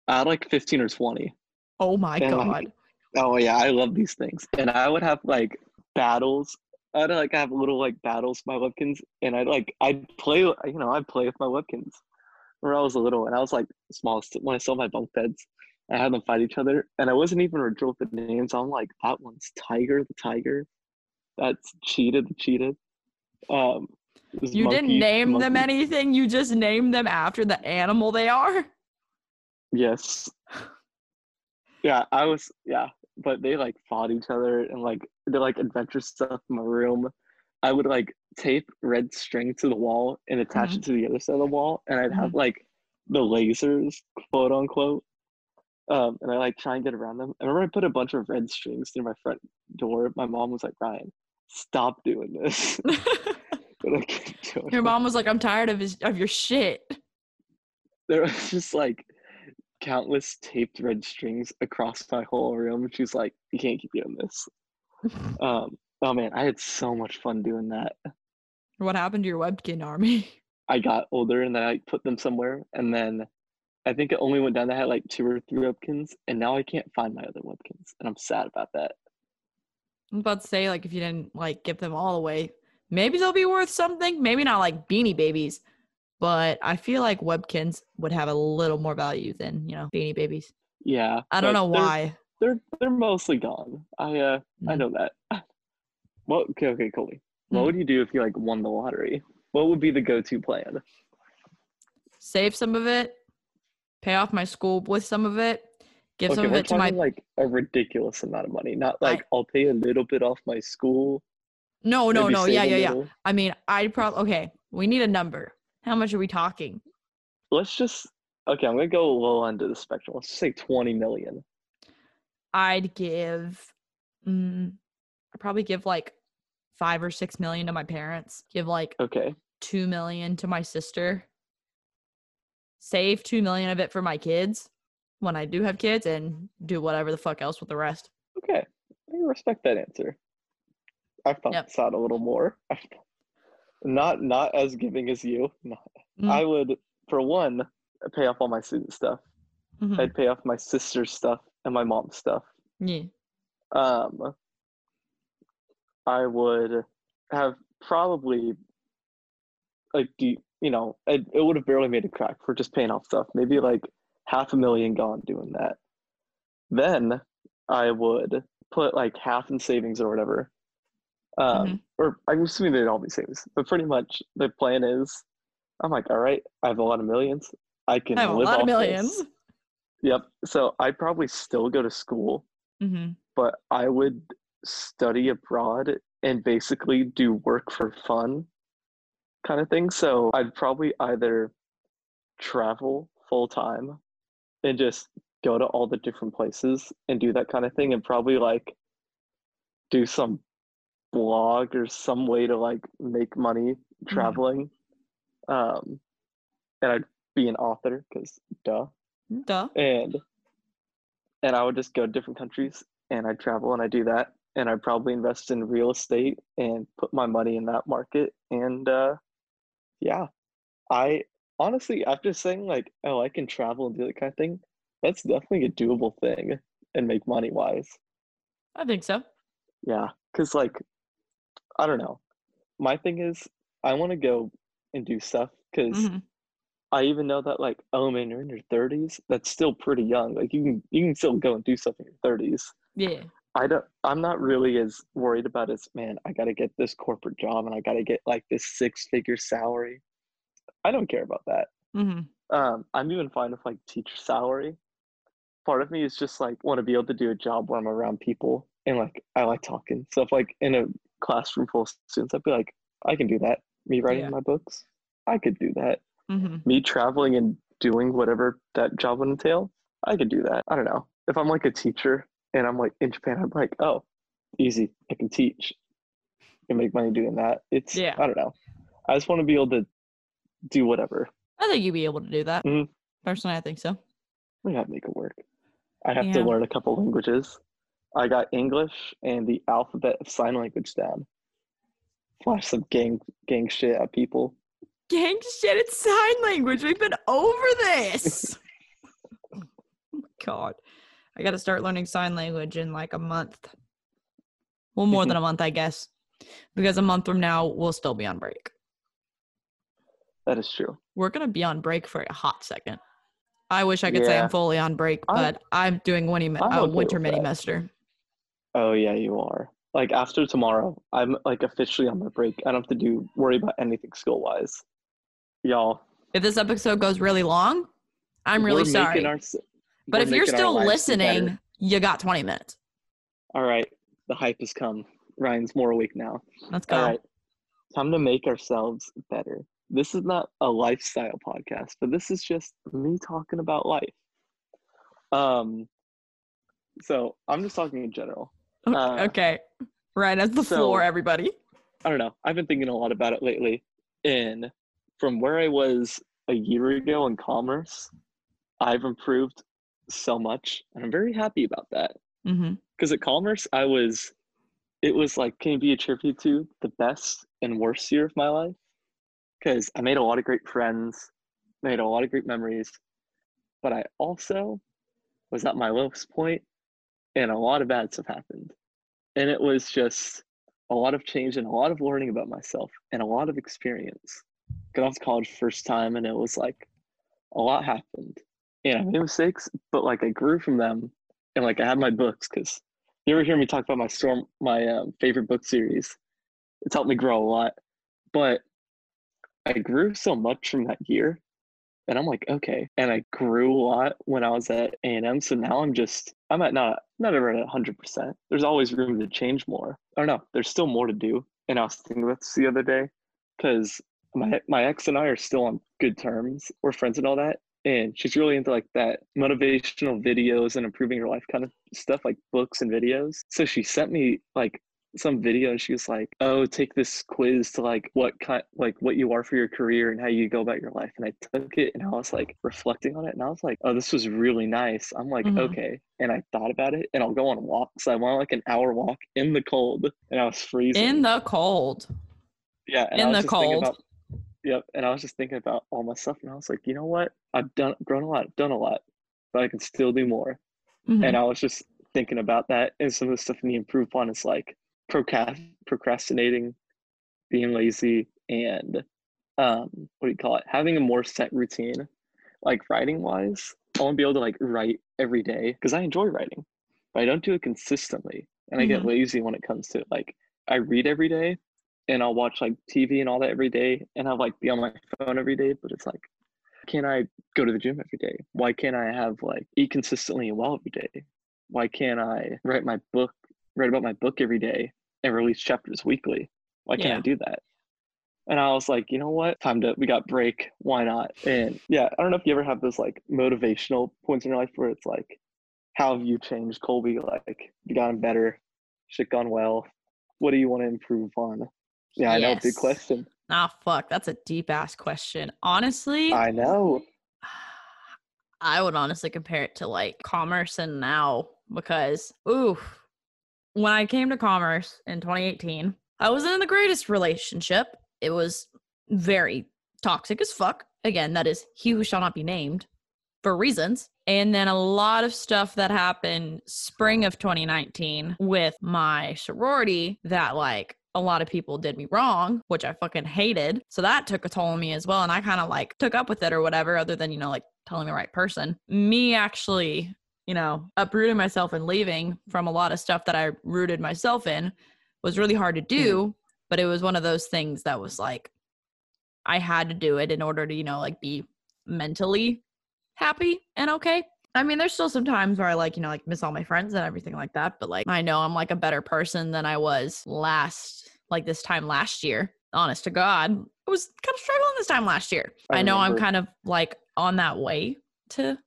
I had like 15 or 20. oh my and, god. like, Oh yeah, I love these things. And I would have like battles. I'd like have little like battles with my Webkinz, and I'd like I'd play. You know, I'd play with my Webkinz when I was a little, and I was like small when I saw my bunk beds. I had them fight each other, and I wasn't even real with the names. I'm like, that one's Tiger the Tiger, that's Cheetah the Cheetah. Um, you didn't Monkey- name them anything. You just named them after the animal they are. Yes. Yeah, I was yeah, but they like fought each other and like did like adventure stuff in my room. I would like tape red string to the wall and attach Mhm. it to the other side of the wall, and I'd have like the lasers, quote unquote. Um, and I like try and get around them. I remember I put a bunch of red strings through my front door. My mom was like, Ryan, stop doing this. but I kept doing Your mom was like, "I'm tired of his of your shit." there was just like countless taped red strings across my whole room. And she's like, "You can't keep doing this." Um, oh man, I had so much fun doing that. What happened to your webkin army? I got older and then I put them somewhere, and then I think it only went down. I had like two or three Webkinz, and now I can't find my other Webkinz, and I'm sad about that. I'm about to say, like, if you didn't like give them all away, maybe they'll be worth something. Maybe not like beanie babies, but I feel like Webkinz would have a little more value than you know beanie babies. Yeah, I don't know they're- why. They're they're mostly gone. I uh I Mm. know that. Well, okay, okay, Coley. What Mm. would you do if you like won the lottery? What would be the go-to plan? Save some of it, pay off my school with some of it, give some of it to my. like a ridiculous amount of money, not I- like I'll pay a little bit off my school. No, no, maybe no. Yeah, yeah, yeah. I mean, I'd probably okay. We need a number. How much are we talking? Let's just okay. I'm gonna go low end of the spectrum. Let's just say 20 million. I'd give. Mm, I'd probably give like five or six million to my parents. Give like Okay, two million to my sister. Save two million of it for my kids when I do have kids, and do whatever the fuck else with the rest. okay. I respect that answer. I've thought Yep. this out a little more. not not as giving as you. No. Mm. I would, for one, pay off all my student stuff. Mhm. I'd pay off my sister's stuff and my mom's stuff. Yeah. Um, I would have probably like do you know it, it would have barely made a crack for just paying off stuff. Maybe like half a million gone doing that. Then I would put like half in savings or whatever. Um, Mhm. or I'm assuming they'd all be savings, but pretty much the plan is, I'm like, all right, I have a lot of millions. I can I have a live lot of off this." millions. Yep. So I'd probably still go to school hmm but I would study abroad and basically do work for fun kind of thing. So I'd probably either travel full time and just go to all the different places and do that kind of thing and probably like do some blog or some way to like make money traveling. Um and I'd be an author because duh. Duh. And and I would just go to different countries and I'd travel and I do that. And I'd probably invest in real estate and put my money in that market. And uh yeah. I honestly after saying like, oh I can travel and do that kind of thing, that's definitely a doable thing and make money wise. I think so. Yeah. Cause like I don't know. My thing is I want to go and do stuff because Mhm. I even know that like, oh man, you're in your thirties. That's still pretty young. Like you can you can still go and do stuff in your thirties. Yeah. I don't I'm not really as worried about as man, I gotta get this corporate job and I gotta get like this six figure salary. I don't care about that. hmm Um, I'm even fine with like teacher salary. Part of me is just like want to be able to do a job where I'm around people and like I like talking. So if like in a classroom full of students, I'd be like, I can do that. Me writing Yeah. my books, I could do that. hmm Me traveling and doing whatever that job would entail, I could do that. I don't know. If I'm like a teacher and I'm like in Japan, I'm like, oh, easy. I can teach and make money doing that. It's Yeah. I don't know. I just want to be able to do whatever. I think you'd be able to do that. Mhm. Personally, I think so. We gotta make it work. I have to learn a couple languages. I got English and the alphabet of sign language down. Flash some gang gang shit at people. Gang shit, it's sign language. We've been over this. oh god. I gotta start learning sign language in like a month. Well, more than a month, I guess. Because a month from now, we'll still be on break. That is true. We're gonna be on break for a hot second. I wish I could say I'm fully on break, but I'm doing I'm uh, okay winter mini that. Oh yeah, you are. Like after tomorrow, I'm like officially on my break. I don't have to do worry about anything school wise. Y'all, If this episode goes really long, I'm really we're sorry. our but if you're still listening, you got 20 minutes. all right, the hype has come. Ryan's more awake now. Let's go. All right. Time to make ourselves better. This is not a lifestyle podcast, but this is just me talking about life. Um so I'm just talking in general. Uh, okay. Right as the so- floor, everybody. I don't know. I've been thinking a lot about it lately. And from where I was a year ago in commerce, I've improved so much. And I'm very happy about that. Because at commerce, I was, it was like, can be attributed to the best and worst year of my life? Because I made a lot of great friends, made a lot of great memories, but I also was at my lowest point and a lot of bad stuff happened. And it was just a lot of change and a lot of learning about myself and a lot of experience. Got off to college first time and it was like a lot happened. And I made mistakes, but like I grew from them and like I had my books because you ever hear me talk about my storm my um, favorite book series? It's helped me grow a lot. But I grew so much from that year and I'm like, okay. And I grew a lot when I was at A&M. So now I'm just, I'm at not, not ever at 100%. There's always room to change more. I don't know. There's still more to do. And I was thinking this the other day because my, my ex and I are still on good terms. We're friends and all that. And she's really into like that motivational videos and improving your life kind of stuff, like books and videos. So she sent me like some video and she was like, "Oh, take this quiz to like what kind like what you are for your career and how you go about your life." And I took it and I was like reflecting on it and I was like, "Oh, this was really nice." I'm like, Mhm. "Okay." And I thought about it and I'll go on walks. I went on like an hour walk in the cold and I was freezing. In the cold. yeah, and I in was the cold. about Yep, and I was just thinking about all my stuff and I was like, "You know what? I've done grown a lot, done a lot, but I can still do more." Mhm. and I was just thinking about that and some of the stuff I need to improve on is like procrastinating, being lazy, and um, what do you call it? Having a more set routine, like writing wise. I want to be able to like write every day because I enjoy writing, but I don't do it consistently, and I get Mhm. lazy when it comes to it. Like I read every day, and I'll watch like TV and all that every day, and I'll like be on my phone every day, but it's like can't I go to the gym every day? Why can't I have like eat consistently and well every day? Why can't I write my book, write about my book every day and release chapters weekly? Why can't Yeah. I do that? And I was like, you know what? Time to we got break. Why not? And yeah, I don't know if you ever have those like motivational points in your life where it's like, how have you changed, Colby? Like you gotten better, shit gone well. What do you want to improve on? Yeah, I know, big question. Ah, fuck. That's a deep ass question. Honestly, I know. I would honestly compare it to like commerce and now because, ooh, when I came to commerce in 2018, I wasn't in the greatest relationship. It was very toxic as fuck. Again, that is he who shall not be named for reasons. And then a lot of stuff that happened spring of 2019 with my sorority that like a lot of people did me wrong, which I fucking hated. So that took a toll on me as well. And I kind of like took up with it or whatever, other than, you know, like telling the right person. Me actually, you know, uprooting myself and leaving from a lot of stuff that I rooted myself in was really hard to hmm. do. But it was one of those things that was like, I had to do it in order to, you know, like be mentally happy and okay. I mean, there's still some times where I like, you know, like miss all my friends and everything like that. But like, I know I'm like a better person than I was last, like this time last year. Honest to God, I was kind of struggling this time last year. I I, know I'm kind of like on that way to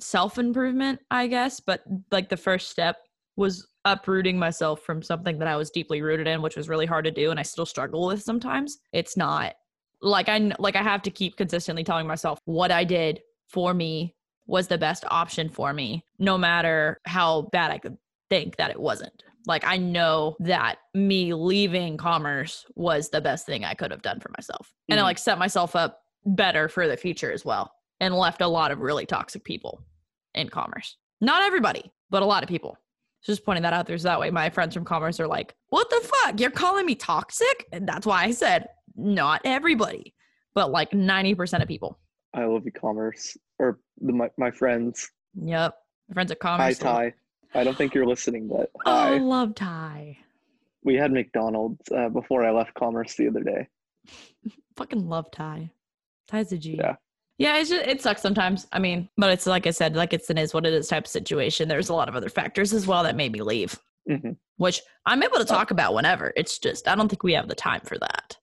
self improvement, I guess. But like the first step was uprooting myself from something that I was deeply rooted in, which was really hard to do. And I still struggle with sometimes. It's not like I like I have to keep consistently telling myself what I did for me was the best option for me, no matter how bad I could think that it wasn't. Like I know that me leaving commerce was the best thing I could have done for myself. And it Mhm. like set myself up better for the future as well and left a lot of really toxic people in commerce. Not everybody, but a lot of people. Just pointing that out there so that way my friends from commerce are like, "What the fuck? You're calling me toxic?" And that's why I said not everybody, but like 90% of people. I love e-commerce or the, my, my friends. Yep. My friends at commerce. Hi, commerce. Ty. I don't think you're listening, but Oh, hi. love Ty. We had McDonald's uh, before I left commerce the other day. Fucking love Ty. Ty's a G. Yeah. Yeah, it's just, it sucks sometimes. I mean, but it's like I said, like it's an is what it is type of situation. There's a lot of other factors as well that made me leave, hmm which I'm able to talk about whenever. It's just I don't think we have the time for that.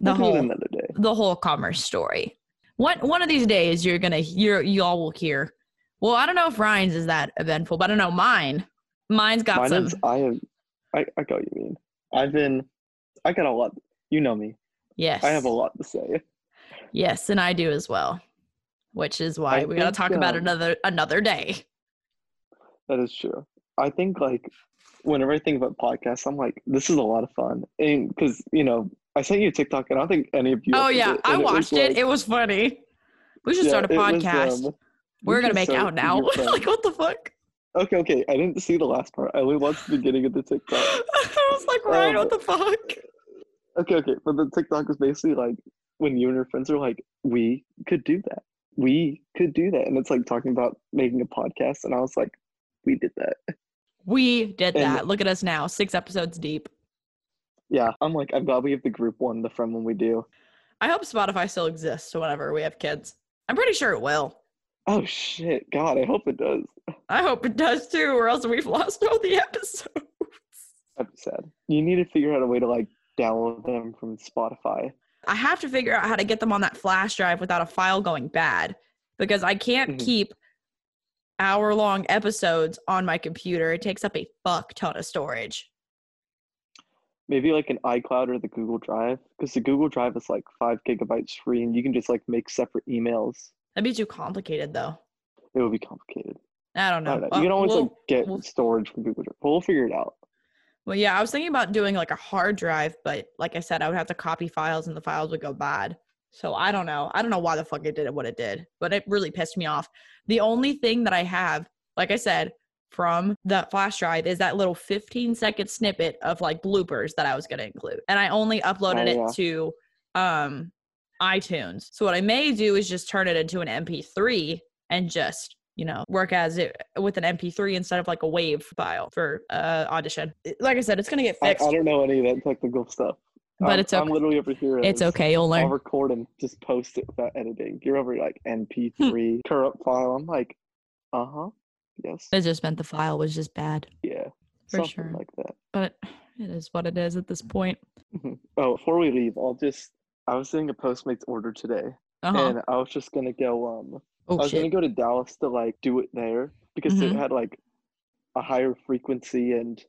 The whole another day. the whole commerce story. One one of these days you're gonna you all will hear. Well, I don't know if Ryan's is that eventful, but I don't know mine. Mine's got Mine some is I have I, I got what you mean. I've been I got a lot you know me. yes. I have a lot to say. Yes, and I do as well. Which is why I we gotta think, talk about um, another another day. That is true. I think like whenever I think about podcasts, I'm like, this is a lot of fun. And because, you know, I sent you a TikTok and I don't think any of you Oh yeah, it, I watched it. like- It was funny. We should yeah, start a it was, podcast. um, We're gonna make out now. like what the fuck? Okay, okay. I didn't see the last part. I only watched the beginning of the TikTok. I was like, Ryan, Um, what the fuck? Okay, okay. But the TikTok was basically like when you and your friends are like, we could do that. We could do that. And it's like talking about making a podcast. And I was like, we did that. We did and- that. Look at us now, six episodes deep. Yeah. I'm like, I'm glad we have the group one, the friend when we do. I hope Spotify still exists whenever we have kids. I'm pretty sure it will. Oh shit. God, I hope it does. I hope it does too, or else we've lost all the episodes. That'd be sad. You need to figure out a way to like download them from Spotify. I have to figure out how to get them on that flash drive without a file going bad because I can't Mhm. keep hour long episodes on my computer. It takes up a fuck ton of storage. Maybe like an iCloud or the Google Drive. Because the Google Drive is like five gigabytes free and you can just like make separate emails. That'd be too complicated though. It would be complicated. I don't I know. don't know. Uh, You can always we'll- like get we'll- storage from Google Drive. But we'll figure it out. Well, yeah, I was thinking about doing like a hard drive, but like I said, I would have to copy files and the files would go bad. So I don't know. I don't know why the fuck it did what it did, but it really pissed me off. The only thing that I have, like I said, from that flash drive is that little 15 second snippet of like bloopers that I was going to include. And I only uploaded Oh, yeah. it to um iTunes. So what I may do is just turn it into an MP3 and just you know work as it with an mp3 instead of like a wave file for uh audition like i said it's gonna get I, I don't know any of that technical stuff. But I'm, it's I'm literally over here. it's okay you'll learn. I'll record and just post it without editing. You're over like MP3 corrupt file. I'm like, uh huh, yes, it just meant the file was just bad yeah, For sure. like that. but it is what it is at this point Mhm. Oh, before we leave, I'll just I was doing a Postmates order today, Uh-huh. and I was just gonna go. Um, I Oh was gonna go to Dallas to like do it there because Mhm. it had like a higher frequency, and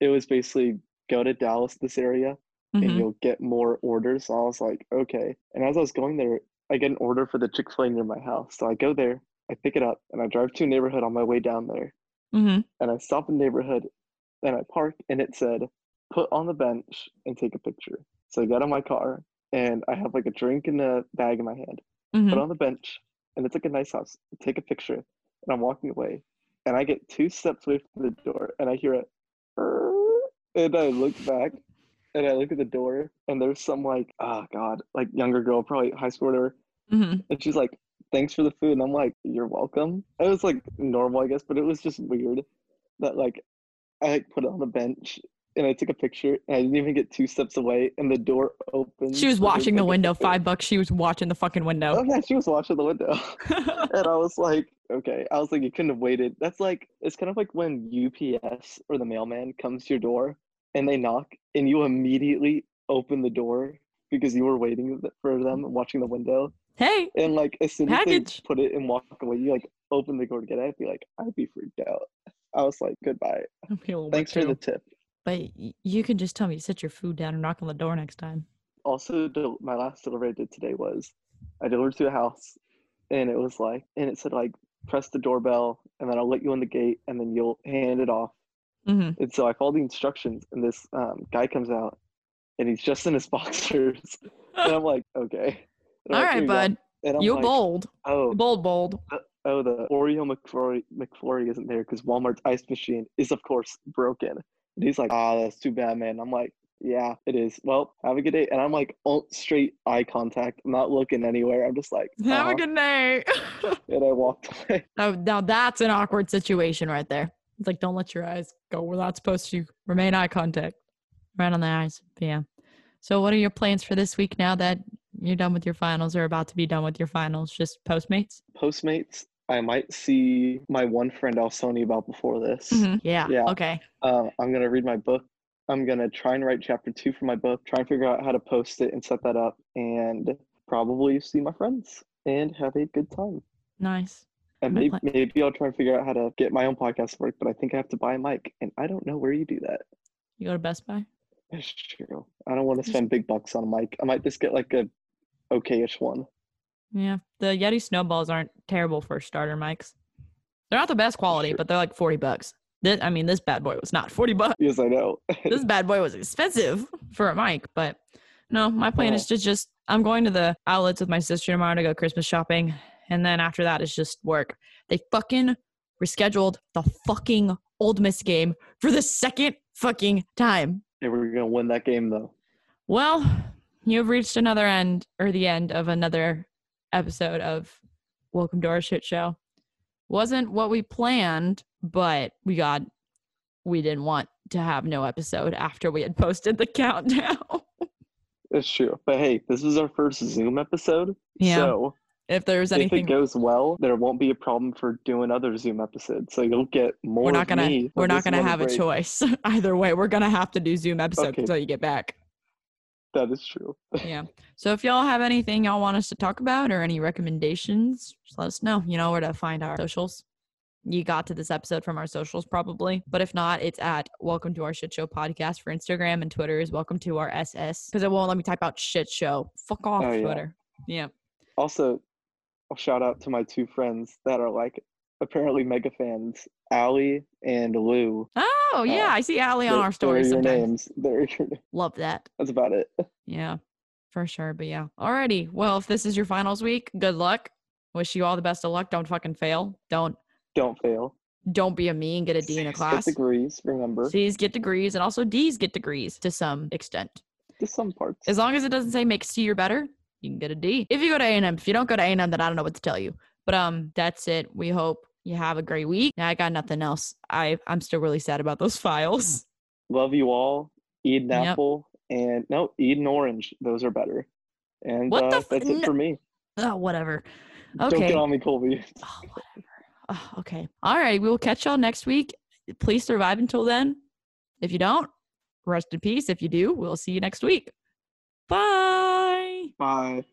it was basically go to Dallas this area, and Mhm. you'll get more orders. So I was like, okay. And as I was going there, I get an order for the Chick Fil A near my house. So I go there, I pick it up, and I drive to a neighborhood on my way down there. Mhm. and I stop in the neighborhood and I park and it said, put on the bench and take a picture. So I get in my car and I have like a drink in a bag in my hand, put Mhm. on the bench, and it's like a nice house. Take a picture and I'm walking away and I get two steps away from the door and I hear it and I look back and I look at the door and there's some like, oh God, like younger girl, probably high school or whatever, Mhm. and she's like, thanks for the food. And I'm like, you're welcome. It was like normal, I guess, but it was just weird that like I like put it on the bench and I took a picture and I didn't even get two steps away and the door opened. She was watching the window. Five bucks. She was watching the fucking window. Oh yeah, she was watching the window. and I was like, okay. I was like, you couldn't have waited. That's like it's kind of like when UPS or the mailman comes to your door and they knock and you immediately open the door because you were waiting for them watching the window. hey. And like as soon as they put it and walk away, you like open the door to get it. I'd be like, I'd be freaked out. I was like, goodbye. I'm feeling a bit Thanks for the tip. But you can just tell me to sit your food down and knock on the door next time. Also, del- my last delivery I did today was I delivered to a house, and it was like, and it said like, press the doorbell, and then I'll let you in the gate, and then you'll hand it off. hmm And so I followed the instructions, and this um, guy comes out, and he's just in his boxers, and I'm like, okay. And All like, right, "Here you go." bud. You like, bold. oh, Bold, bold. oh, the Oreo McFlurry, McFlurry isn't there because Walmart's ice machine is, of course, broken. And he's like, ah, that's too bad, man. I'm like, yeah, it is. Well, have a good day. And I'm like, all straight eye contact. I'm not looking anywhere. I'm just like, Have uh-huh. a good night. and I walked away. now, now that's an awkward situation right there. It's like don't let your eyes go where that's supposed to. Remain eye contact. Right on the eyes. Yeah. So what are your plans for this week now that you're done with your finals or about to be done with your finals? Just Postmates? Postmates, I might see my one friend I was about before this. Mhm. Yeah. Yeah. Okay. Uh, I'm going to read my book. I'm going to try and write chapter two for my book, try and figure out how to post it and set that up, and probably see my friends and have a good time. Nice. And maybe, pla- maybe I'll try and figure out how to get my own podcast to work, but I think I have to buy a mic, and I don't know where you do that. You go to Best Buy? That's true. I don't want to spend big bucks on a mic. I might just get like a okayish one. Yeah. The Yeti snowballs aren't terrible for starter mics. They're not the best quality, Sure. but they're like 40 bucks. This, I mean, this bad boy was not 40 bucks. Yes, I know. this bad boy was expensive for a mic, but no, my plan is Oh. to just I'm going to the outlets with my sister tomorrow to go Christmas shopping, and then after that it's just work. They fucking rescheduled the fucking Ole Miss game for the second fucking time. Hey, we're gonna win that game though. Well, you've reached another end or the end of another episode of Welcome to Our Shit Show. Wasn't what we planned, but we got we didn't want to have no episode after we had posted the countdown. It's true. But hey, this is our first Zoom episode. Yeah. So if there's if it anything goes well, there won't be a problem for doing other Zoom episodes. So you'll get more. we're not gonna we're not gonna have a choice either way. We're gonna have to do Zoom episodes Okay. until you get back. That is true. Yeah. So if y'all have anything y'all want us to talk about or any recommendations, just let us know. You know where to find our socials. You got to this episode from our socials probably, but if not, it's at Welcome to Our Shit Show podcast for Instagram and Twitter is Welcome to Our SS because it won't let me type out shit show. Fuck off Oh, yeah. Twitter. Yeah. Also, I'll shout out to my two friends that are like apparently mega fans, Allie and Lou. Oh yeah, I see Allie on our stories sometimes. names. Love that. that's about it. Yeah, for sure. But yeah. Alrighty. Well, if this is your finals week, good luck. Wish you all the best of luck. Don't fucking fail. Don't Don't fail. don't be a me and get a D in a class. Get degrees, remember. C's get degrees and also D's get degrees to some extent. to some parts. As long as it doesn't say make C or better, you can get a D. If you go to A&M, if you don't go to A&M, then I don't know what to tell you. But um, that's it. We hope you have a great week. I got nothing else. I I'm still really sad about those files. Love you all. Eat an Yep. apple and no, eat an orange. Those are better. And What the uh, f- that's it for me. Oh, whatever. Don't Okay. get on me, Colby. Oh, whatever. Oh, okay. All right. We will catch y'all next week. Please survive until then. If you don't, rest in peace. If you do, we'll see you next week. Bye. Bye.